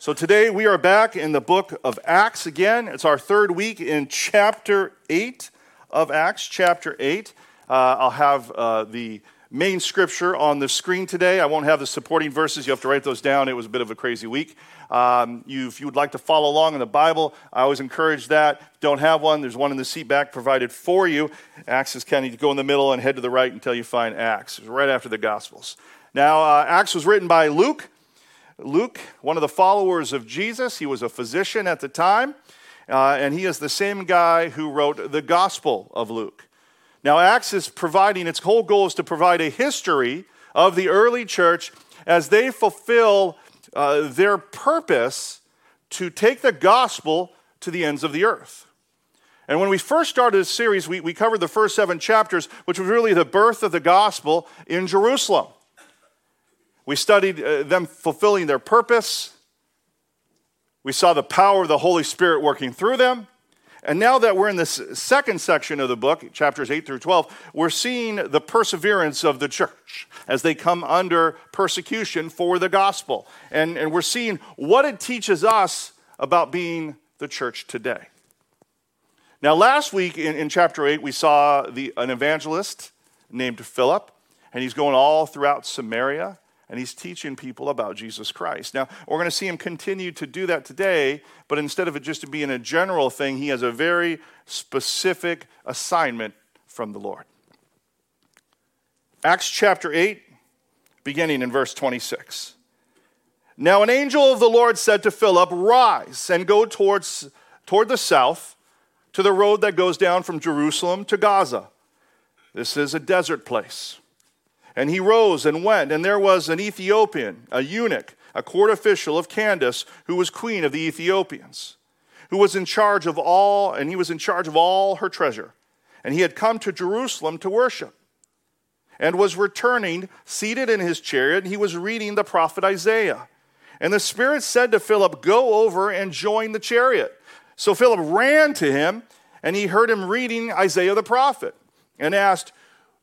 So today we are back in the book of Acts again. It's our third week in chapter 8 of Acts, chapter 8. Uh, I'll have uh, the main scripture on the screen today. I won't have the supporting verses. You have to write those down. It was a bit of a crazy week. Um, you, if you would like to follow along in the Bible, I always encourage that. Don't have one, there's one in the seat back provided for you. Acts is kind of go in the middle and head to the right until you find Acts. It's right after the Gospels. Now, uh, Acts was written by Luke. Luke, one of the followers of Jesus, he was a physician at the time, uh, and he is the same guy who wrote the Gospel of Luke. Now, Acts is providing, its whole goal is to provide a history of the early church as they fulfill uh, their purpose to take the gospel to the ends of the earth. And when we first started this series, we, we covered the first seven chapters, which was really the birth of the gospel in Jerusalem. We studied uh, them fulfilling their purpose. We saw the power of the Holy Spirit working through them. And now that we're in this second section of the book, chapters 8 through 12, we're seeing the perseverance of the church as they come under persecution for the gospel. And, and we're seeing what it teaches us about being the church today. Now, last week in, in chapter 8, we saw the, an evangelist named Philip, and he's going all throughout Samaria and he's teaching people about Jesus Christ. Now, we're going to see him continue to do that today, but instead of it just being a general thing, he has a very specific assignment from the Lord. Acts chapter 8, beginning in verse 26. Now, an angel of the Lord said to Philip, Rise and go towards, toward the south to the road that goes down from Jerusalem to Gaza. This is a desert place. And he rose and went, and there was an Ethiopian, a eunuch, a court official of Candace, who was queen of the Ethiopians, who was in charge of all, and he was in charge of all her treasure. And he had come to Jerusalem to worship, and was returning, seated in his chariot, and he was reading the prophet Isaiah. And the Spirit said to Philip, Go over and join the chariot. So Philip ran to him, and he heard him reading Isaiah the prophet, and asked,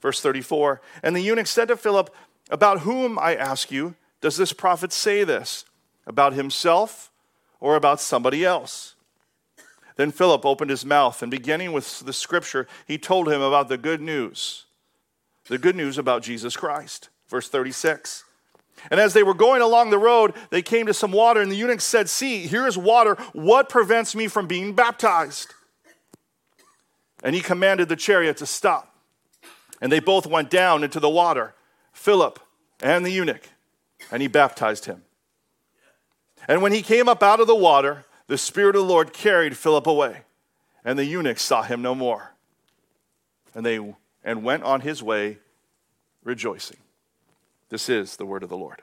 Verse 34 And the eunuch said to Philip, About whom, I ask you, does this prophet say this? About himself or about somebody else? Then Philip opened his mouth, and beginning with the scripture, he told him about the good news the good news about Jesus Christ. Verse 36. And as they were going along the road, they came to some water, and the eunuch said, See, here is water. What prevents me from being baptized? And he commanded the chariot to stop. And they both went down into the water, Philip and the eunuch, and he baptized him. And when he came up out of the water, the Spirit of the Lord carried Philip away, and the eunuch saw him no more. And they and went on his way rejoicing. This is the word of the Lord.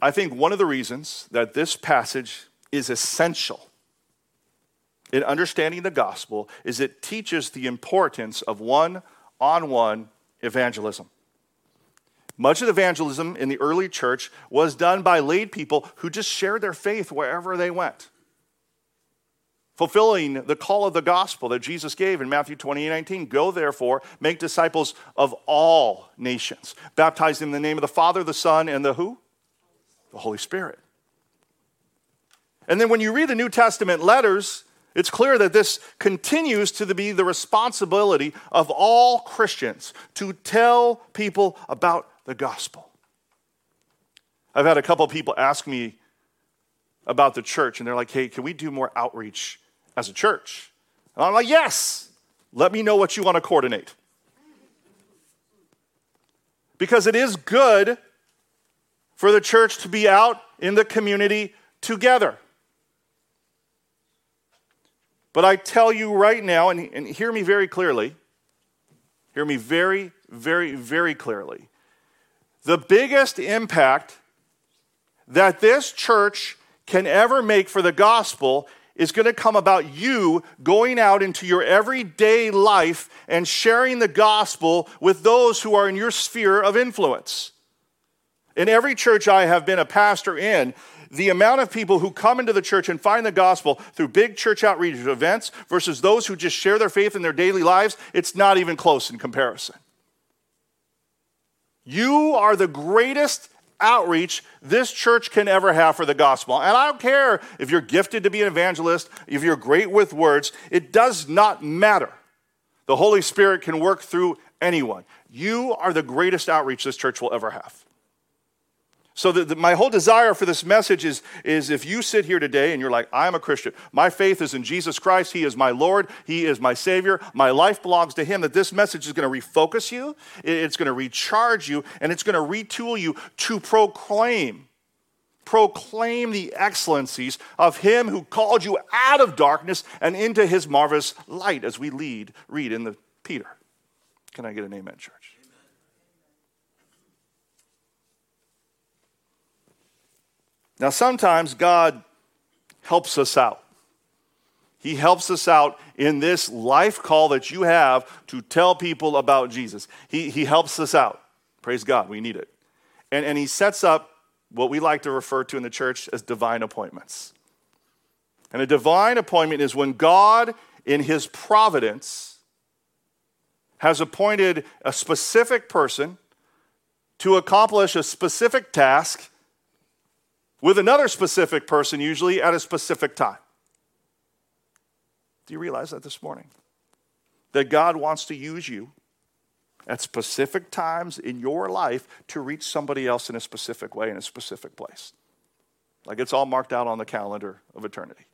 I think one of the reasons that this passage is essential in understanding the gospel is it teaches the importance of one on one evangelism. Much of evangelism in the early church was done by laid people who just shared their faith wherever they went, fulfilling the call of the gospel that Jesus gave in Matthew 28 19. Go therefore, make disciples of all nations, baptizing in the name of the Father, the Son, and the who? The Holy Spirit. And then when you read the New Testament letters, it's clear that this continues to be the responsibility of all Christians to tell people about the gospel. I've had a couple people ask me about the church, and they're like, hey, can we do more outreach as a church? And I'm like, yes, let me know what you want to coordinate. Because it is good for the church to be out in the community together. But I tell you right now, and, and hear me very clearly, hear me very, very, very clearly, the biggest impact that this church can ever make for the gospel is going to come about you going out into your everyday life and sharing the gospel with those who are in your sphere of influence. In every church I have been a pastor in, the amount of people who come into the church and find the gospel through big church outreach events versus those who just share their faith in their daily lives, it's not even close in comparison. You are the greatest outreach this church can ever have for the gospel. And I don't care if you're gifted to be an evangelist, if you're great with words, it does not matter. The Holy Spirit can work through anyone. You are the greatest outreach this church will ever have. So, the, the, my whole desire for this message is, is if you sit here today and you're like, I'm a Christian, my faith is in Jesus Christ, He is my Lord, He is my Savior, my life belongs to Him, that this message is going to refocus you, it's going to recharge you, and it's going to retool you to proclaim. Proclaim the excellencies of Him who called you out of darkness and into His marvelous light as we lead, read in the Peter. Can I get an amen, church? Now, sometimes God helps us out. He helps us out in this life call that you have to tell people about Jesus. He, he helps us out. Praise God, we need it. And, and He sets up what we like to refer to in the church as divine appointments. And a divine appointment is when God, in His providence, has appointed a specific person to accomplish a specific task with another specific person, usually at a specific time. Do you realize that this morning? That God wants to use you at specific times in your life to reach somebody else in a specific way in a specific place. Like it's all marked out on the calendar of eternity.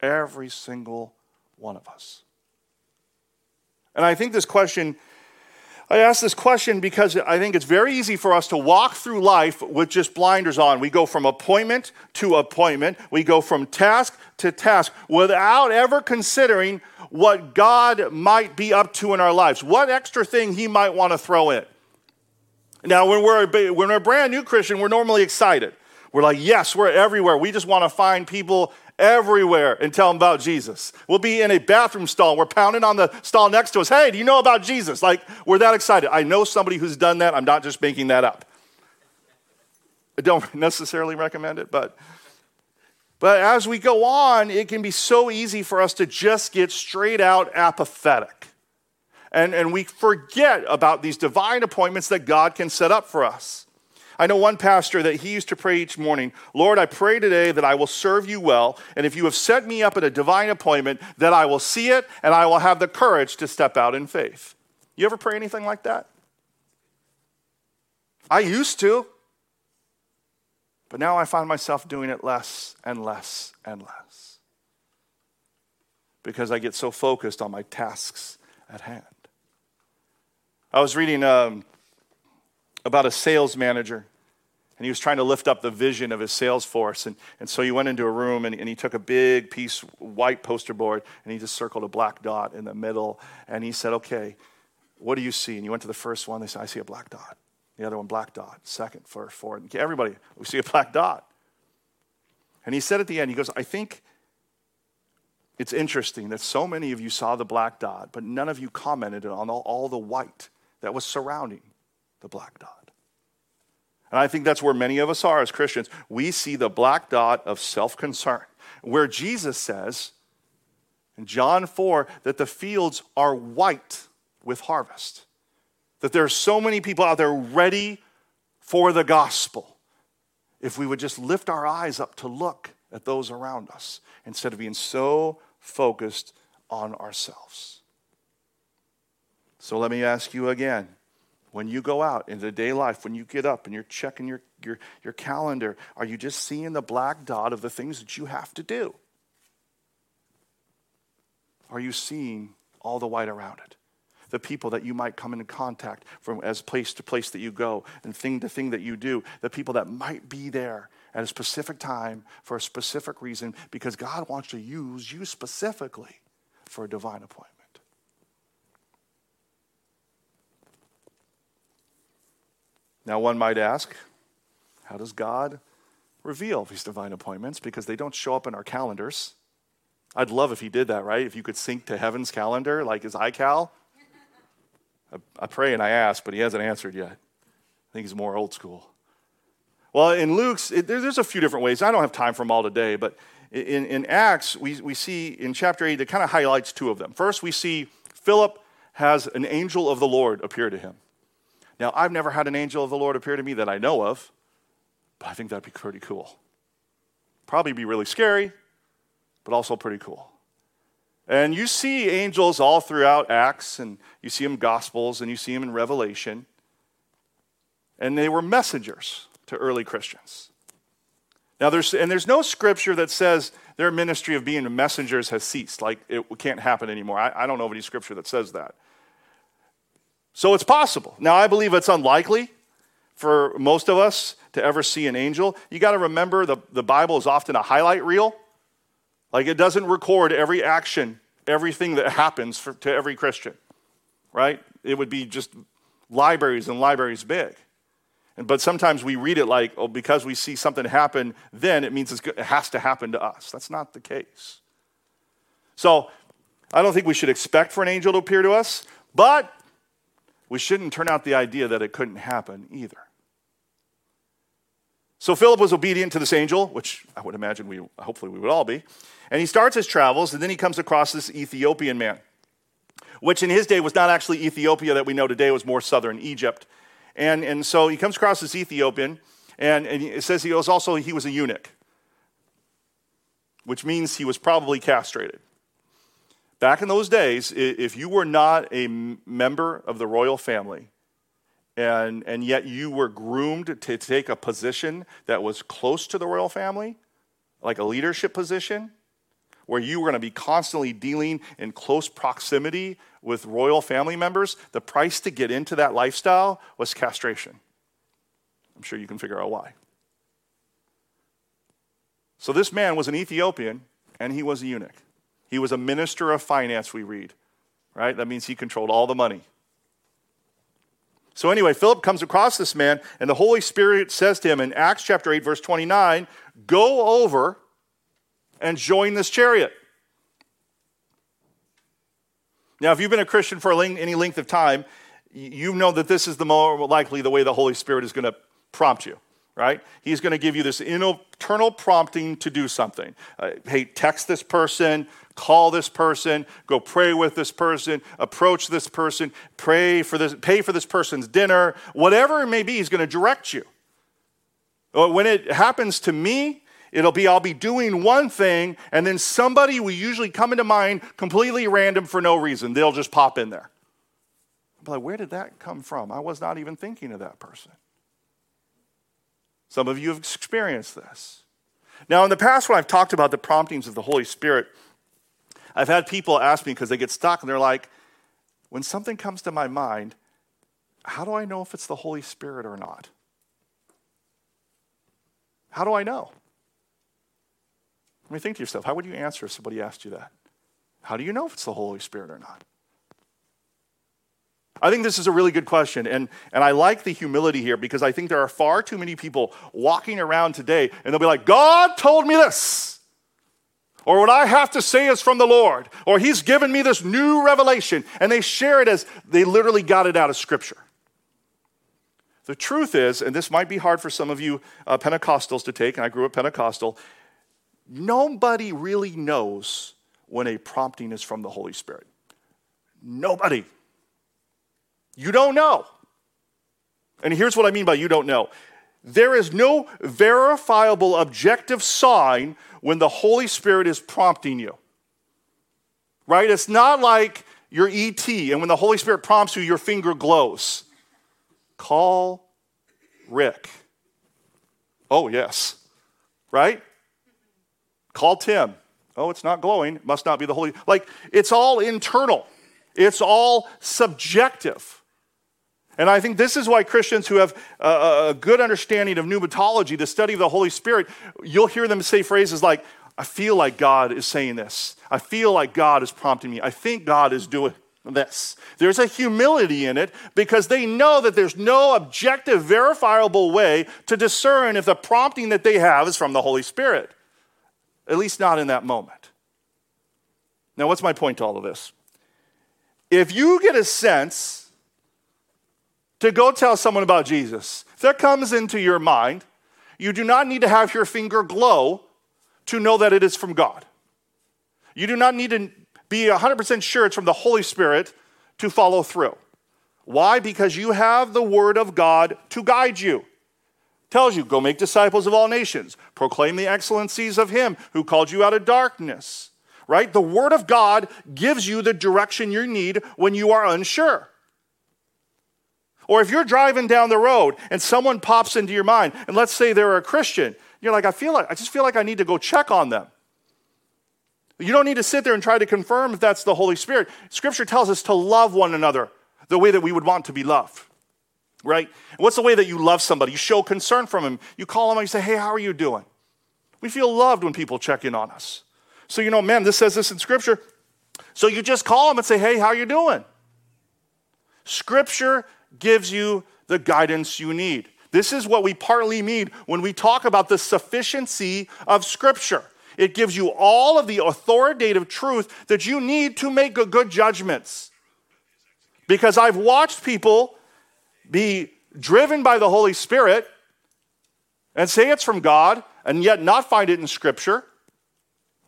Every single one of us. And I think this question I ask this question because I think it's very easy for us to walk through life with just blinders on. We go from appointment to appointment, we go from task to task without ever considering what God might be up to in our lives, what extra thing He might want to throw in. Now, when we're, a, when we're a brand new Christian, we're normally excited. We're like, yes, we're everywhere. We just want to find people everywhere and tell them about Jesus. We'll be in a bathroom stall. We're pounding on the stall next to us. Hey, do you know about Jesus? Like, we're that excited. I know somebody who's done that. I'm not just making that up. I don't necessarily recommend it, but. But as we go on, it can be so easy for us to just get straight out apathetic. And, and we forget about these divine appointments that God can set up for us. I know one pastor that he used to pray each morning Lord, I pray today that I will serve you well, and if you have set me up at a divine appointment, that I will see it and I will have the courage to step out in faith. You ever pray anything like that? I used to, but now I find myself doing it less and less and less because I get so focused on my tasks at hand. I was reading um, about a sales manager. And he was trying to lift up the vision of his sales force. And, and so he went into a room and, and he took a big piece, white poster board, and he just circled a black dot in the middle. And he said, Okay, what do you see? And you went to the first one. They said, I see a black dot. The other one, black dot. Second, first, fourth. Everybody, we see a black dot. And he said at the end, he goes, I think it's interesting that so many of you saw the black dot, but none of you commented on all, all the white that was surrounding the black dot. And I think that's where many of us are as Christians. We see the black dot of self concern, where Jesus says in John 4 that the fields are white with harvest, that there are so many people out there ready for the gospel. If we would just lift our eyes up to look at those around us instead of being so focused on ourselves. So let me ask you again when you go out into day life, when you get up and you're checking your, your, your calendar, are you just seeing the black dot of the things that you have to do? Are you seeing all the white around it? The people that you might come into contact from as place to place that you go and thing to thing that you do, the people that might be there at a specific time for a specific reason because God wants to use you specifically for a divine appointment. Now, one might ask, how does God reveal these divine appointments? Because they don't show up in our calendars. I'd love if he did that, right? If you could sync to heaven's calendar, like his iCal. I, I pray and I ask, but he hasn't answered yet. I think he's more old school. Well, in Luke's, it, there, there's a few different ways. I don't have time for them all today, but in, in Acts, we, we see in chapter 8, it kind of highlights two of them. First, we see Philip has an angel of the Lord appear to him. Now, I've never had an angel of the Lord appear to me that I know of, but I think that'd be pretty cool. Probably be really scary, but also pretty cool. And you see angels all throughout Acts, and you see them Gospels, and you see them in Revelation. And they were messengers to early Christians. Now, there's, and there's no scripture that says their ministry of being messengers has ceased, like it can't happen anymore. I, I don't know of any scripture that says that. So it's possible. Now, I believe it's unlikely for most of us to ever see an angel. You got to remember the, the Bible is often a highlight reel. Like it doesn't record every action, everything that happens for, to every Christian, right? It would be just libraries and libraries big. And, But sometimes we read it like, oh, because we see something happen then, it means it has to happen to us. That's not the case. So I don't think we should expect for an angel to appear to us, but we shouldn't turn out the idea that it couldn't happen either. So Philip was obedient to this angel, which I would imagine we hopefully we would all be. And he starts his travels, and then he comes across this Ethiopian man, which in his day was not actually Ethiopia that we know today, was more southern Egypt. And, and so he comes across this Ethiopian, and, and it says he was also he was a eunuch, which means he was probably castrated. Back in those days, if you were not a member of the royal family, and, and yet you were groomed to take a position that was close to the royal family, like a leadership position, where you were going to be constantly dealing in close proximity with royal family members, the price to get into that lifestyle was castration. I'm sure you can figure out why. So this man was an Ethiopian and he was a eunuch. He was a minister of finance, we read, right? That means he controlled all the money. So, anyway, Philip comes across this man, and the Holy Spirit says to him in Acts chapter 8, verse 29, Go over and join this chariot. Now, if you've been a Christian for any length of time, you know that this is the more likely the way the Holy Spirit is going to prompt you, right? He's going to give you this internal prompting to do something. Uh, hey, text this person, call this person, go pray with this person, approach this person, pray for this, pay for this person's dinner, whatever it may be, he's going to direct you. Uh, when it happens to me, It'll be I'll be doing one thing, and then somebody will usually come into mind completely random for no reason. They'll just pop in there. I'm like, where did that come from? I was not even thinking of that person. Some of you have experienced this. Now, in the past, when I've talked about the promptings of the Holy Spirit, I've had people ask me because they get stuck and they're like, when something comes to my mind, how do I know if it's the Holy Spirit or not? How do I know? I mean, think to yourself, how would you answer if somebody asked you that? How do you know if it's the Holy Spirit or not? I think this is a really good question, and, and I like the humility here because I think there are far too many people walking around today and they'll be like, God told me this, or what I have to say is from the Lord, or He's given me this new revelation, and they share it as they literally got it out of Scripture. The truth is, and this might be hard for some of you uh, Pentecostals to take, and I grew up Pentecostal, Nobody really knows when a prompting is from the Holy Spirit. Nobody. You don't know. And here's what I mean by you don't know there is no verifiable objective sign when the Holy Spirit is prompting you. Right? It's not like your ET, and when the Holy Spirit prompts you, your finger glows. Call Rick. Oh, yes. Right? Call Tim. Oh, it's not glowing. Must not be the Holy. Like, it's all internal, it's all subjective. And I think this is why Christians who have a, a good understanding of pneumatology, the study of the Holy Spirit, you'll hear them say phrases like, I feel like God is saying this. I feel like God is prompting me. I think God is doing. this. There's a humility in it because they know that there's no objective, verifiable way to discern if the prompting that they have is from the Holy Spirit, at least not in that moment. Now, what's my point to all of this? If you get a sense to go tell someone about Jesus, if that comes into your mind, you do not need to have your finger glow to know that it is from God. You do not need to be 100% sure it's from the Holy Spirit to follow through. Why? Because you have the Word of God to guide you. Tells you, go make disciples of all nations, proclaim the excellencies of Him who called you out of darkness. Right? The Word of God gives you the direction you need when you are unsure. Or if you're driving down the road and someone pops into your mind, and let's say they're a Christian, you're like, I feel like I just feel like I need to go check on them. You don't need to sit there and try to confirm if that's the Holy Spirit. Scripture tells us to love one another the way that we would want to be loved. Right? what's the way that you love somebody? You show concern from him. You call them and you say, Hey, how are you doing? We feel loved when people check in on us. So, you know, man, this says this in Scripture. So you just call them and say, Hey, how are you doing? Scripture gives you the guidance you need. This is what we partly mean when we talk about the sufficiency of Scripture. It gives you all of the authoritative truth that you need to make good judgments. Because I've watched people be driven by the Holy Spirit and say it's from God and yet not find it in Scripture.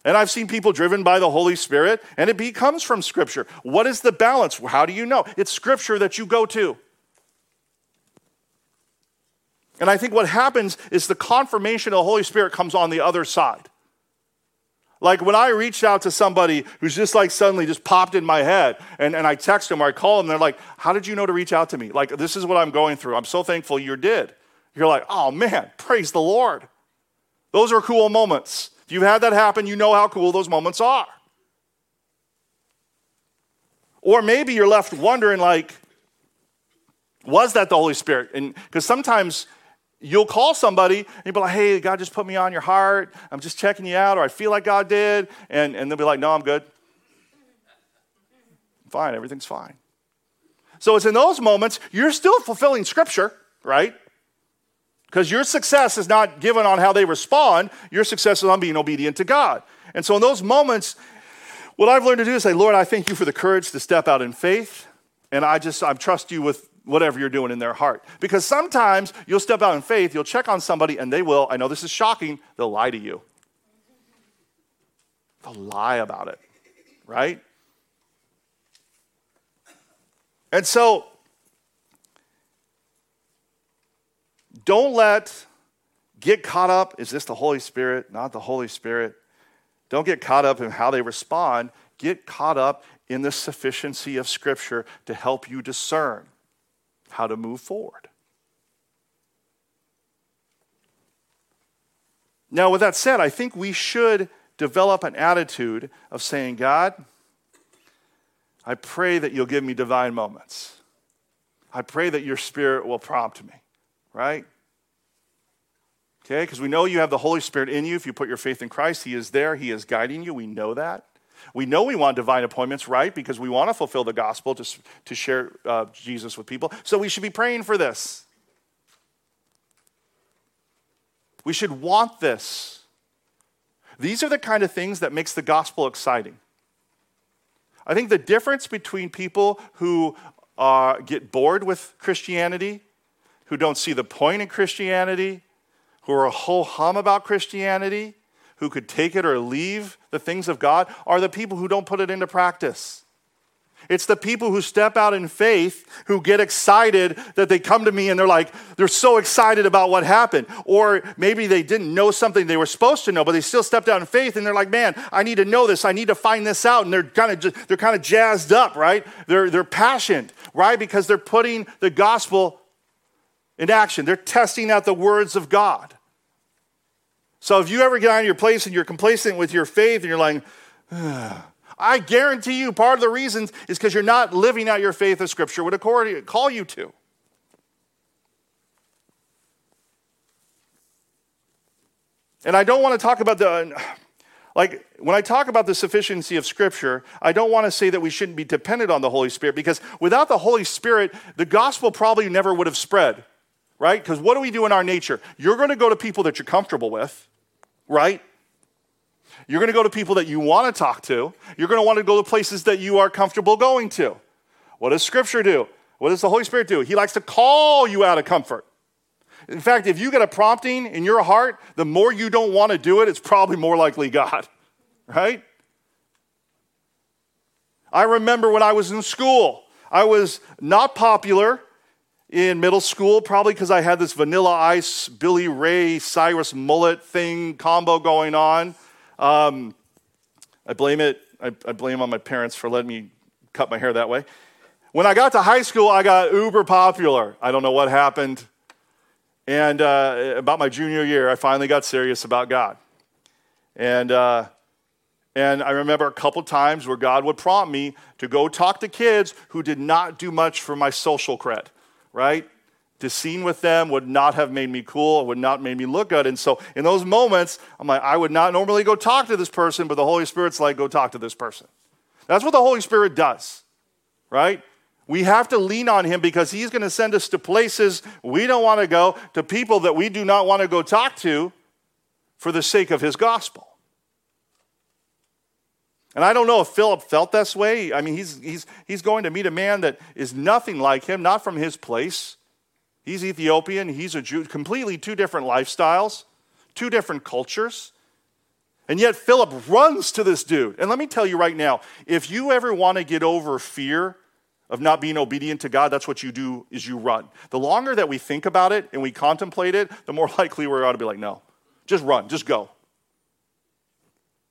And I've seen people driven by the Holy Spirit and it becomes from Scripture. What is the balance? How do you know? It's Scripture that you go to. And I think what happens is the confirmation of the Holy Spirit comes on the other side. Like when I reached out to somebody who's just like suddenly just popped in my head and, and I text them or I call them, they're like, How did you know to reach out to me? Like, this is what I'm going through. I'm so thankful you did. You're like, Oh man, praise the Lord. Those are cool moments. If you've had that happen, you know how cool those moments are. Or maybe you're left wondering, like, was that the Holy Spirit? And because sometimes You'll call somebody and you'll be like, hey, God just put me on your heart. I'm just checking you out, or I feel like God did. And, and they'll be like, no, I'm good. Fine, everything's fine. So it's in those moments you're still fulfilling scripture, right? Because your success is not given on how they respond, your success is on being obedient to God. And so in those moments, what I've learned to do is say, Lord, I thank you for the courage to step out in faith. And I just, I trust you with whatever you're doing in their heart. Because sometimes you'll step out in faith, you'll check on somebody, and they will, I know this is shocking, they'll lie to you. They'll lie about it, right? And so, don't let get caught up is this the Holy Spirit, not the Holy Spirit? Don't get caught up in how they respond. Get caught up in the sufficiency of Scripture to help you discern how to move forward. Now, with that said, I think we should develop an attitude of saying, God, I pray that you'll give me divine moments. I pray that your spirit will prompt me, right? Okay, because we know you have the Holy Spirit in you. If you put your faith in Christ, He is there, He is guiding you. We know that. We know we want divine appointments, right? Because we want to fulfill the gospel to, to share uh, Jesus with people. So we should be praying for this. We should want this. These are the kind of things that makes the gospel exciting. I think the difference between people who uh, get bored with Christianity, who don't see the point in Christianity, who are a ho hum about Christianity, who could take it or leave the things of God are the people who don't put it into practice. It's the people who step out in faith who get excited that they come to me and they're like, they're so excited about what happened. Or maybe they didn't know something they were supposed to know, but they still stepped out in faith and they're like, man, I need to know this. I need to find this out. And they're kind of, they're kind of jazzed up, right? They're, they're passionate, right? Because they're putting the gospel in action. They're testing out the words of God. So if you ever get on your place and you're complacent with your faith and you're like, Ugh. I guarantee you part of the reasons is because you're not living out your faith as Scripture would call you to. And I don't want to talk about the, like when I talk about the sufficiency of Scripture, I don't want to say that we shouldn't be dependent on the Holy Spirit because without the Holy Spirit, the gospel probably never would have spread, right? Because what do we do in our nature? You're going to go to people that you're comfortable with, right? You're going to go to people that you want to talk to. You're going to want to go to places that you are comfortable going to. What does Scripture do? What does the Holy Spirit do? He likes to call you out of comfort. In fact, if you get a prompting in your heart, the more you don't want to do it, it's probably more likely God, right? I remember when I was in school, I was not popular in middle school, probably because I had this vanilla ice, Billy Ray, Cyrus mullet thing combo going on. Um, I blame it, I, I blame on my parents for letting me cut my hair that way. When I got to high school, I got uber popular. I don't know what happened. And uh, about my junior year, I finally got serious about God. And, uh, and I remember a couple times where God would prompt me to go talk to kids who did not do much for my social cred, right? To scene with them would not have made me cool, It would not made me look good. And so in those moments, I'm like, I would not normally go talk to this person, but the Holy Spirit's like, go talk to this person. That's what the Holy Spirit does, right? We have to lean on him because he's going to send us to places we don't want to go, to people that we do not want to go talk to for the sake of his gospel. And I don't know if Philip felt this way. I mean, he's, he's, he's going to meet a man that is nothing like him, not from his place. He's Ethiopian, he's a Jew, completely two different lifestyles, two different cultures. And yet Philip runs to this dude. And let me tell you right now, if you ever want to get over fear of not being obedient to God, that's what you do is you run. The longer that we think about it and we contemplate it, the more likely we are going to be like, no, just run, just go.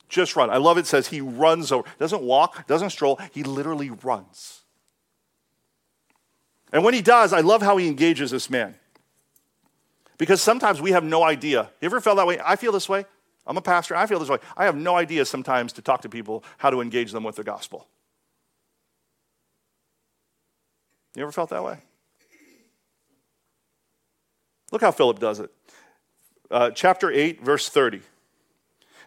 Just run. I love it says he runs over. Doesn't walk, doesn't stroll, he literally runs. And when he does, I love how he engages this man. Because sometimes we have no idea. You ever felt that way? I feel this way. I'm a pastor. I feel this way. I have no idea sometimes to talk to people how to engage them with the gospel. You ever felt that way? Look how Philip does it. Uh, chapter 8, verse 30.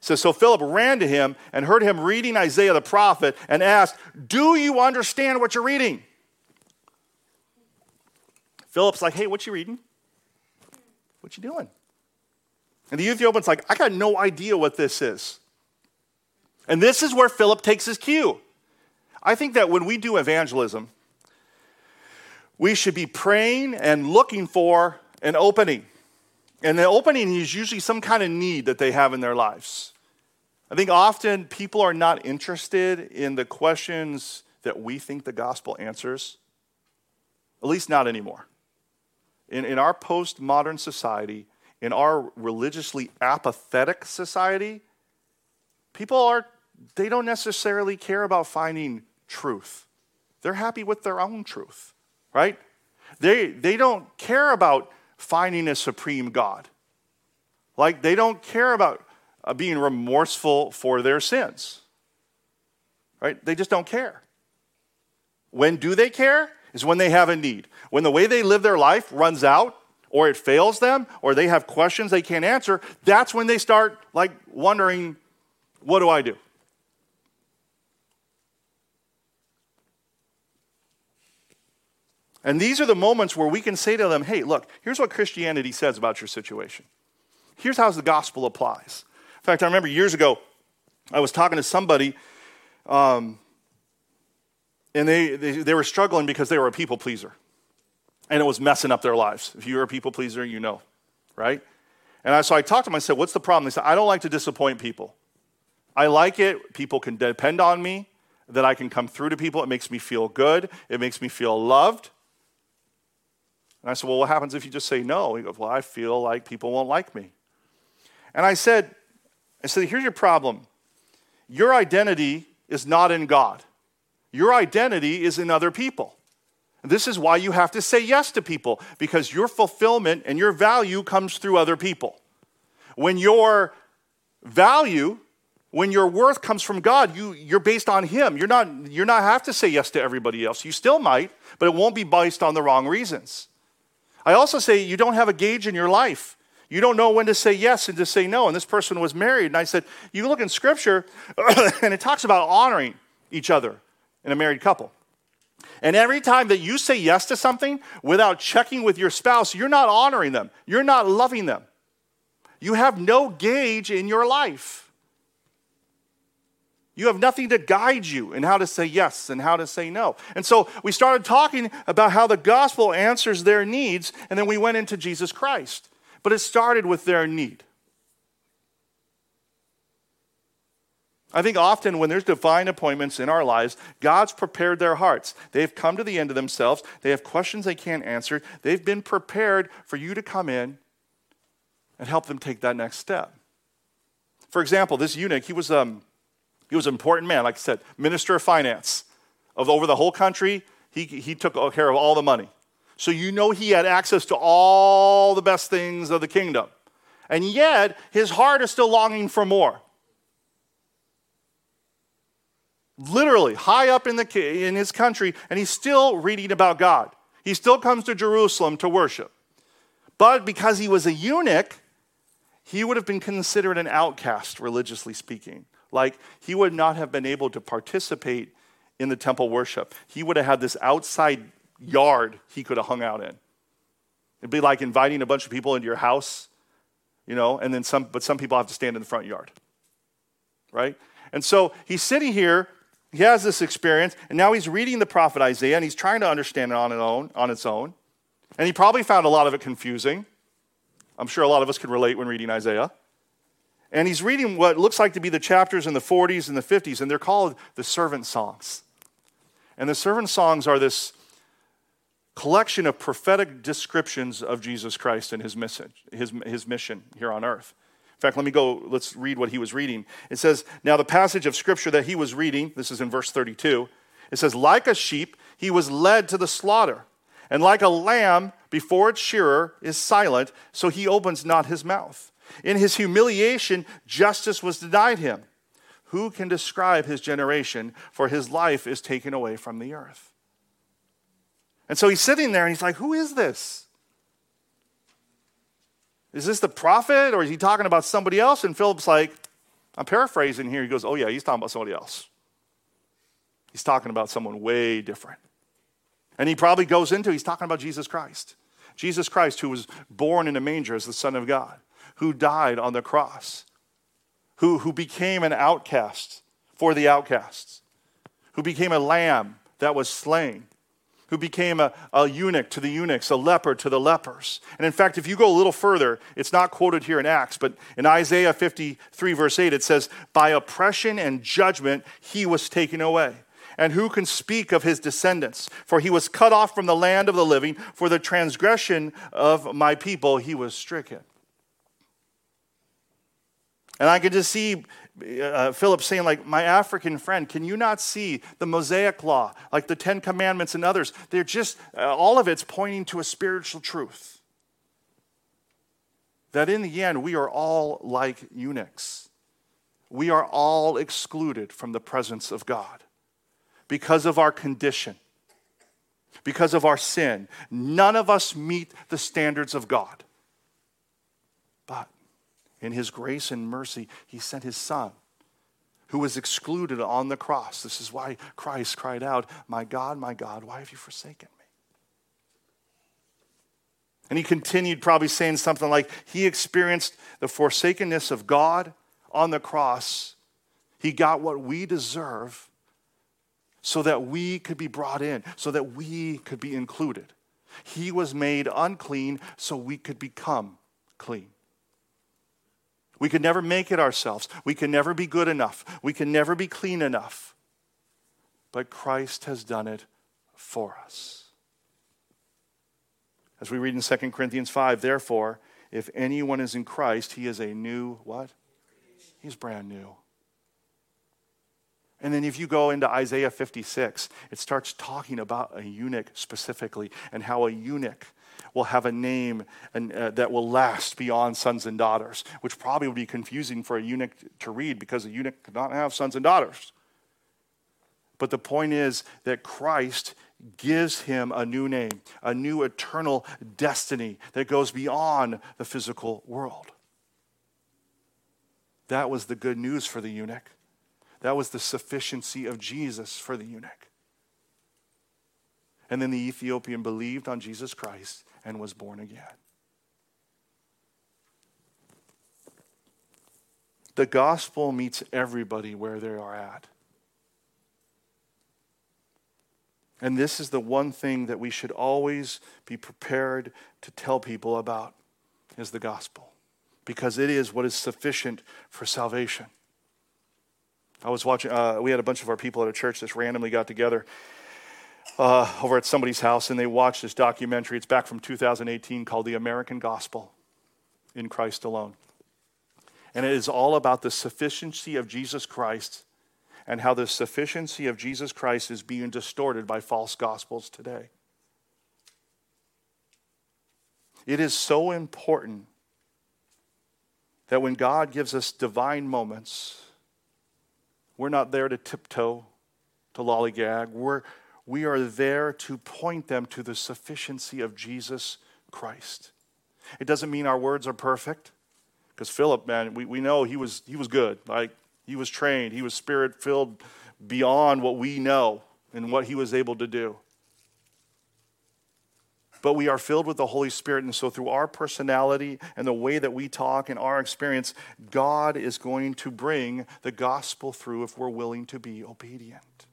Says, So Philip ran to him and heard him reading Isaiah the prophet and asked, Do you understand what you're reading? Philip's like, Hey, what you reading? What you doing? And the Ethiopian's like, I got no idea what this is. And this is where Philip takes his cue. I think that when we do evangelism, we should be praying and looking for an opening. And the opening is usually some kind of need that they have in their lives. I think often people are not interested in the questions that we think the gospel answers, at least not anymore. In, in our postmodern society, in our religiously apathetic society, people are, they don't necessarily care about finding truth. They're happy with their own truth right? They, they don't care about finding a supreme God. Like, they don't care about uh, being remorseful for their sins, right? They just don't care. When do they care? Is when they have a need. When the way they live their life runs out, or it fails them, or they have questions they can't answer, that's when they start like wondering, what do I do? And these are the moments where we can say to them, hey, look, here's what Christianity says about your situation. Here's how the gospel applies. In fact, I remember years ago, I was talking to somebody, um, and they, they, they were struggling because they were a people pleaser. And it was messing up their lives. If you're a people pleaser, you know, right? And I, so I talked to them, I said, What's the problem? They said, I don't like to disappoint people. I like it, people can depend on me, that I can come through to people. It makes me feel good, it makes me feel loved. And I said, Well, what happens if you just say no? He goes, Well, I feel like people won't like me. And I said, I said, Here's your problem. Your identity is not in God, your identity is in other people. This is why you have to say yes to people, because your fulfillment and your value comes through other people. When your value, when your worth comes from God, you, you're based on Him. You're not, you're not have to say yes to everybody else. You still might, but it won't be based on the wrong reasons. I also say you don't have a gauge in your life. You don't know when to say yes and to say no. And this person was married. And I said, You look in scripture, and it talks about honoring each other in a married couple. And every time that you say yes to something without checking with your spouse, you're not honoring them, you're not loving them. You have no gauge in your life. You have nothing to guide you in how to say yes and how to say no. And so we started talking about how the gospel answers their needs, and then we went into Jesus Christ. But it started with their need. I think often when there's divine appointments in our lives, God's prepared their hearts. They've come to the end of themselves. They have questions they can't answer. They've been prepared for you to come in and help them take that next step. For example, this eunuch, he was, um, he was an important man, like I said, minister of finance of over the whole country. He, he took care of all the money. So you know he had access to all the best things of the kingdom. And yet, his heart is still longing for more. literally high up in, the, in his country, and he's still reading about God. He still comes to Jerusalem to worship. But because he was a eunuch, he would have been considered an outcast, religiously speaking. Like he would not have been able to participate in the temple worship. He would have had this outside yard he could have hung out in. It'd be like inviting a bunch of people into your house, you know, and then some, but some people have to stand in the front yard, right? And so he's sitting here he has this experience, and now he's reading the prophet Isaiah, and he's trying to understand it on own. On its own. And he probably found a lot of it confusing. I'm sure a lot of us can relate when reading Isaiah. And he's reading what looks like to be the chapters in the 40s and the 50s, and they're called the servant songs. And the servant songs are this collection of prophetic descriptions of Jesus Christ and his message, his, his mission here on earth In fact, let me go, let's read what he was reading. It says, Now the passage of scripture that he was reading, this is in verse 32, it says, Like a sheep, he was led to the slaughter, and like a lamb before its shearer is silent, so he opens not his mouth. In his humiliation, justice was denied him. Who can describe his generation? For his life is taken away from the earth. And so he's sitting there and he's like, Who is this? Is this the prophet or is he talking about somebody else? And Philip's like, I'm paraphrasing here. He goes, Oh, yeah, he's talking about somebody else. He's talking about someone way different. And he probably goes into, he's talking about Jesus Christ. Jesus Christ, who was born in a manger as the Son of God, who died on the cross, who, who became an outcast for the outcasts, who became a lamb that was slain, who became a, a, eunuch to the eunuchs, a leper to the lepers. And in fact, if you go a little further, it's not quoted here in Acts, but in Isaiah 53, verse 8, it says, By oppression and judgment he was taken away. And who can speak of his descendants? For he was cut off from the land of the living. For the transgression of my people he was stricken. And I could just see uh, Philip saying, like, my African friend, can you not see the Mosaic law, like the Ten Commandments and others? They're just, uh, all of it's pointing to a spiritual truth. That in the end, we are all like eunuchs. We are all excluded from the presence of God because of our condition, because of our sin. None of us meet the standards of God. But in his grace and mercy, he sent his son who was excluded on the cross. This is why Christ cried out, My God, my God, why have you forsaken me? And he continued, probably saying something like, He experienced the forsakenness of God on the cross. He got what we deserve so that we could be brought in, so that we could be included. He was made unclean so we could become clean. We could never make it ourselves. We can never be good enough. We can never be clean enough. But Christ has done it for us. As we read in 2 Corinthians 5, therefore, if anyone is in Christ, he is a new what? He's brand new. And then if you go into Isaiah 56, it starts talking about a eunuch specifically and how a eunuch will have a name and, uh, that will last beyond sons and daughters, which probably would be confusing for a eunuch to read because a eunuch could not have sons and daughters. But the point is that Christ gives him a new name, a new eternal destiny that goes beyond the physical world. That was the good news for the eunuch. That was the sufficiency of Jesus for the eunuch. And then the Ethiopian believed on Jesus Christ and was born again. The gospel meets everybody where they are at. And this is the one thing that we should always be prepared to tell people about is the gospel because it is what is sufficient for salvation. I was watching, uh, we had a bunch of our people at a church that randomly got together uh, over at somebody's house and they watched this documentary. It's back from 2018 called The American Gospel in Christ Alone. And it is all about the sufficiency of Jesus Christ and how the sufficiency of Jesus Christ is being distorted by false gospels today. It is so important that when God gives us divine moments, we're not there to tiptoe, to lollygag. We're, we are there to point them to the sufficiency of Jesus Christ. It doesn't mean our words are perfect, because Philip, man, we, we know he was, he was good. Like, he was trained, he was spirit filled beyond what we know and what he was able to do. But we are filled with the Holy Spirit, and so through our personality and the way that we talk and our experience, God is going to bring the gospel through if we're willing to be obedient.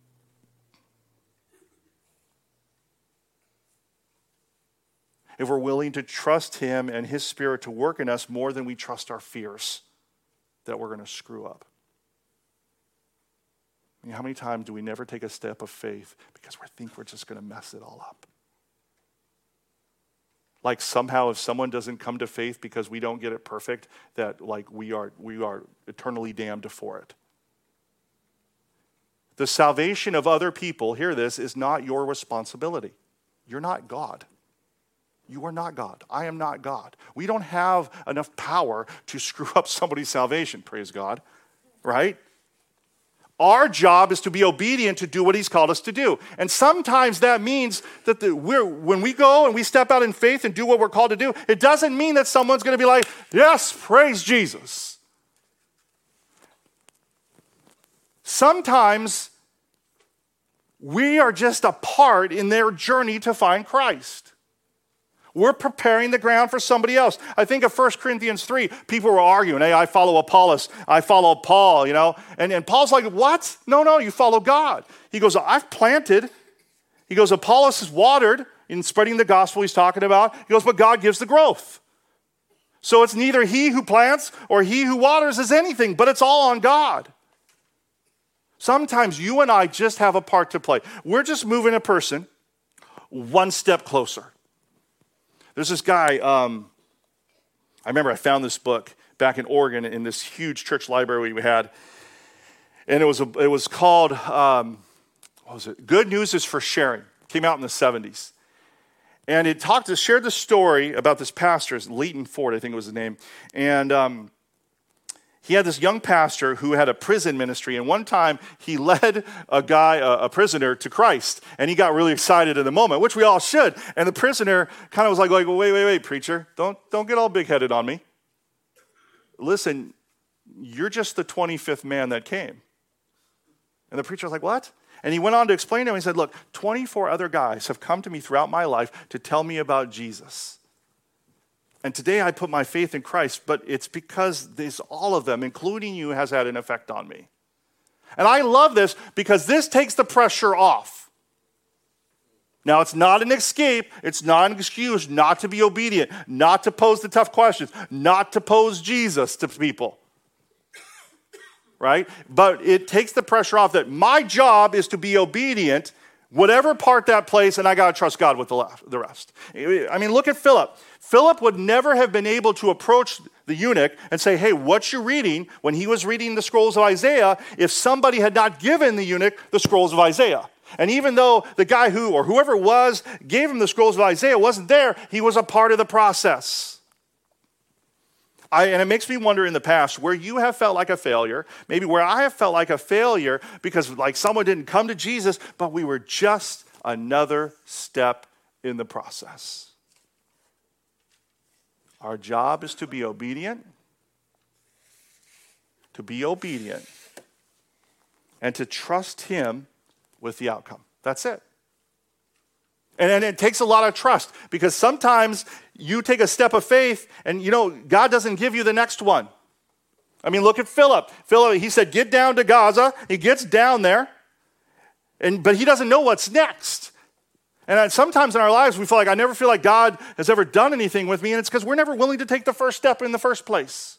If we're willing to trust Him and His Spirit to work in us more than we trust our fears that we're going to screw up. I mean, how many times do we never take a step of faith because we think we're just going to mess it all up? Like somehow if someone doesn't come to faith because we don't get it perfect, that like we are we are eternally damned for it. The salvation of other people, hear this, is not your responsibility. You're not God. You are not God. I am not God. We don't have enough power to screw up somebody's salvation, praise God. Right? Our job is to be obedient to do what He's called us to do. And sometimes that means that the, when we go and we step out in faith and do what we're called to do, it doesn't mean that someone's going to be like, Yes, praise Jesus. Sometimes we are just a part in their journey to find Christ. We're preparing the ground for somebody else. I think of 1 Corinthians 3, people were arguing, hey, I follow Apollos, I follow Paul, you know. And, and Paul's like, what? No, no, you follow God. He goes, I've planted. He goes, Apollos is watered in spreading the gospel he's talking about. He goes, but God gives the growth. So it's neither he who plants or he who waters is anything, but it's all on God. Sometimes you and I just have a part to play. We're just moving a person one step closer. There's this guy, um, I remember I found this book back in Oregon in this huge church library we had. And it was, a, it was called, um, what was it? Good News is for Sharing. Came out in the 70s. And it talked, to shared the story about this pastor, Leighton Ford, I think it was his name. And um, he had this young pastor who had a prison ministry, and one time he led a guy, a, a, prisoner, to Christ, and he got really excited in the moment, which we all should. And the prisoner kind of was like, like wait, wait, wait, preacher, don't, don't get all big headed on me. Listen, you're just the 25th man that came. And the preacher was like, what? And he went on to explain to him, he said, look, 24 other guys have come to me throughout my life to tell me about Jesus. And today I put my faith in Christ, but it's because this, all of them, including you, has had an effect on me. And I love this because this takes the pressure off. Now, it's not an escape, it's not an excuse not to be obedient, not to pose the tough questions, not to pose Jesus to people. Right? But it takes the pressure off that my job is to be obedient, whatever part that plays, and I got to trust God with the rest. I mean, look at Philip. Philip would never have been able to approach the eunuch and say, Hey, what you reading when he was reading the scrolls of Isaiah if somebody had not given the eunuch the scrolls of Isaiah. And even though the guy who, or whoever was, gave him the scrolls of Isaiah wasn't there, he was a part of the process. I, and it makes me wonder in the past where you have felt like a failure, maybe where I have felt like a failure because like someone didn't come to Jesus, but we were just another step in the process. Our job is to be obedient, to be obedient, and to trust Him with the outcome. That's it. And, and it takes a lot of trust because sometimes you take a step of faith and you know, God doesn't give you the next one. I mean, look at Philip. Philip, he said, get down to Gaza. He gets down there, and, but he doesn't know what's next. And sometimes in our lives, we feel like I never feel like God has ever done anything with me, and it's because we're never willing to take the first step in the first place.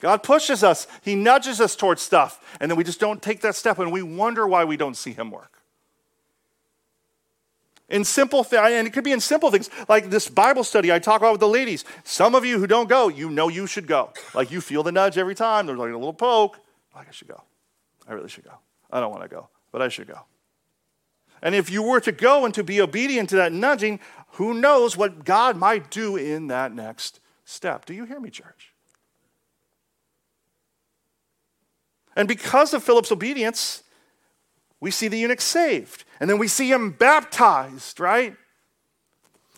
God pushes us, He nudges us towards stuff, and then we just don't take that step, and we wonder why we don't see Him work. In simple things, and it could be in simple things like this Bible study I talk about with the ladies. Some of you who don't go, you know you should go. Like you feel the nudge every time. There's like a little poke. Like I should go. I really should go. I don't want to go, but I should go. And if you were to go and to be obedient to that nudging, who knows what God might do in that next step? Do you hear me, church? And because of Philip's obedience, we see the eunuch saved. And then we see him baptized, right?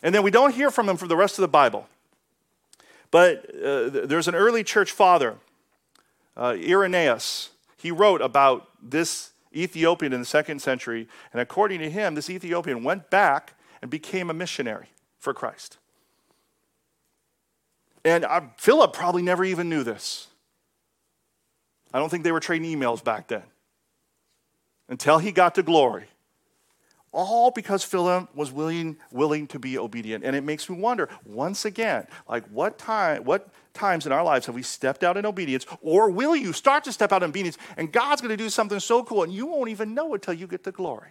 And then we don't hear from him for the rest of the Bible. But uh, there's an early church father, uh, Irenaeus. He wrote about this Ethiopian in the second century. And according to him, this Ethiopian went back and became a missionary for Christ. And uh, Philip probably never even knew this. I don't think they were trading emails back then until he got to glory. All because Philip was willing, willing to be obedient. And it makes me wonder, once again, like what time, what times in our lives have we stepped out in obedience, or will you start to step out in obedience, and God's going to do something so cool, and you won't even know it you get to glory?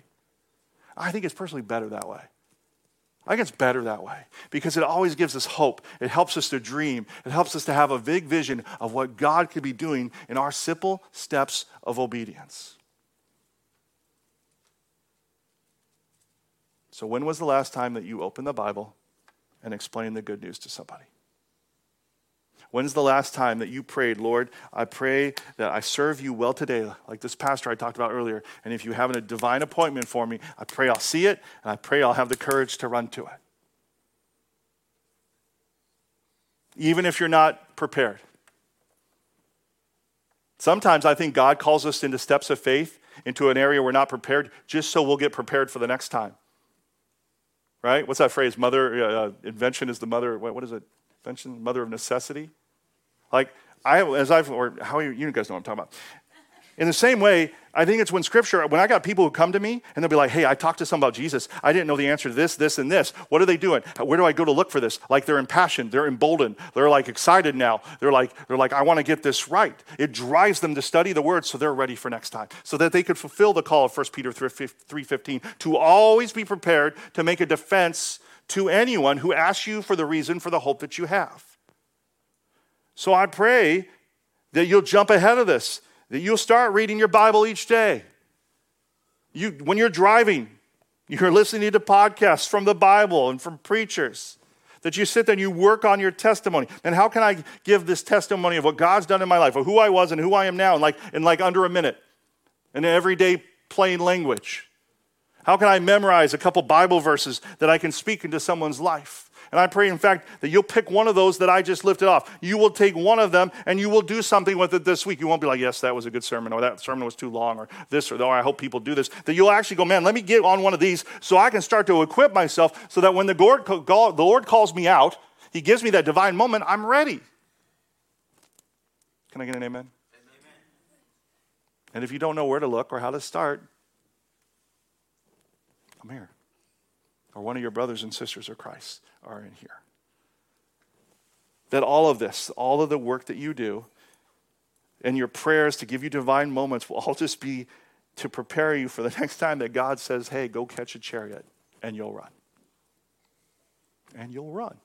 I think it's personally better that way. I think it's better that way because it always gives us hope. It helps us to dream. It helps us to have a big vision of what God could be doing in our simple steps of obedience. So, when was the last time that you opened the Bible and explained the good news to somebody? When's the last time that you prayed, Lord, I pray that I serve you well today, like this pastor I talked about earlier. And if you have a divine appointment for me, I pray I'll see it and I pray I'll have the courage to run to it. Even if you're not prepared. Sometimes I think God calls us into steps of faith, into an area we're not prepared, just so we'll get prepared for the next time right? What's that phrase? Mother, uh, invention is the mother, what, what is it? Invention, mother of necessity? Like, I, as I've, or how you, you guys know what I'm talking about. In the same way, I think it's when scripture, when I got people who come to me and they'll be like, hey, I talked to someone about Jesus. I didn't know the answer to this, this, and this. What are they doing? Where do I go to look for this? Like they're impassioned, they're emboldened, they're like excited now. They're like, they're like, I want to get this right. It drives them to study the word so they're ready for next time. So that they could fulfill the call of 1 Peter 3.15 to always be prepared to make a defense to anyone who asks you for the reason for the hope that you have. So I pray that you'll jump ahead of this that you'll start reading your Bible each day. You, when you're driving, you're listening to podcasts from the Bible and from preachers. That you sit there and you work on your testimony. And how can I give this testimony of what God's done in my life, of who I was and who I am now, like, in like under a minute, in everyday plain language? How can I memorize a couple Bible verses that I can speak into someone's life? And I pray, in fact, that you'll pick one of those that I just lifted off. You will take one of them and you will do something with it this week. You won't be like, yes, that was a good sermon, or that sermon was too long, or this, or, oh, I hope people do this. That you'll actually go, man, let me get on one of these so I can start to equip myself so that when the Lord, the Lord calls me out, He gives me that divine moment, I'm ready. Can I get an amen? amen? And if you don't know where to look or how to start, I'm here or one of your brothers and sisters of Christ are in here. That all of this, all of the work that you do, and your prayers to give you divine moments will all just be to prepare you for the next time that God says, hey, go catch a chariot, and you'll run. And you'll run.